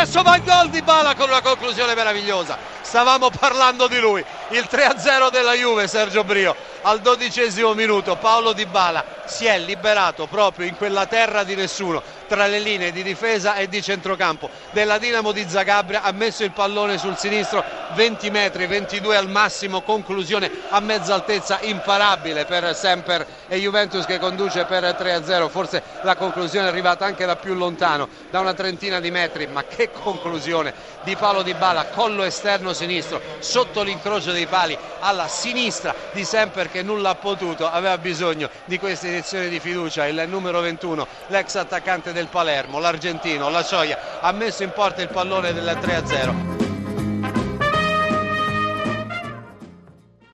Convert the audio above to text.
adesso va il gol di Bala con una conclusione meravigliosa stavamo parlando di lui. Il 3-0 della Juve Sergio Brio al dodicesimo minuto. Paolo Di Bala si è liberato proprio in quella terra di nessuno tra le linee di difesa e di centrocampo della Dinamo di Zagabria. Ha messo il pallone sul sinistro 20 metri 22 al massimo conclusione a mezza altezza imparabile per Semper e Juventus che conduce per 3-0 forse la conclusione è arrivata anche da più lontano da una trentina di metri. Ma che conclusione di Paolo Di Bala collo esterno sinistro sotto l'incrocio dei pali alla sinistra di Semper che nulla ha potuto, aveva bisogno di questa iniezione di fiducia, il numero 21, l'ex attaccante del Palermo, l'argentino, la Cioia, ha messo in porta il pallone del 3-0.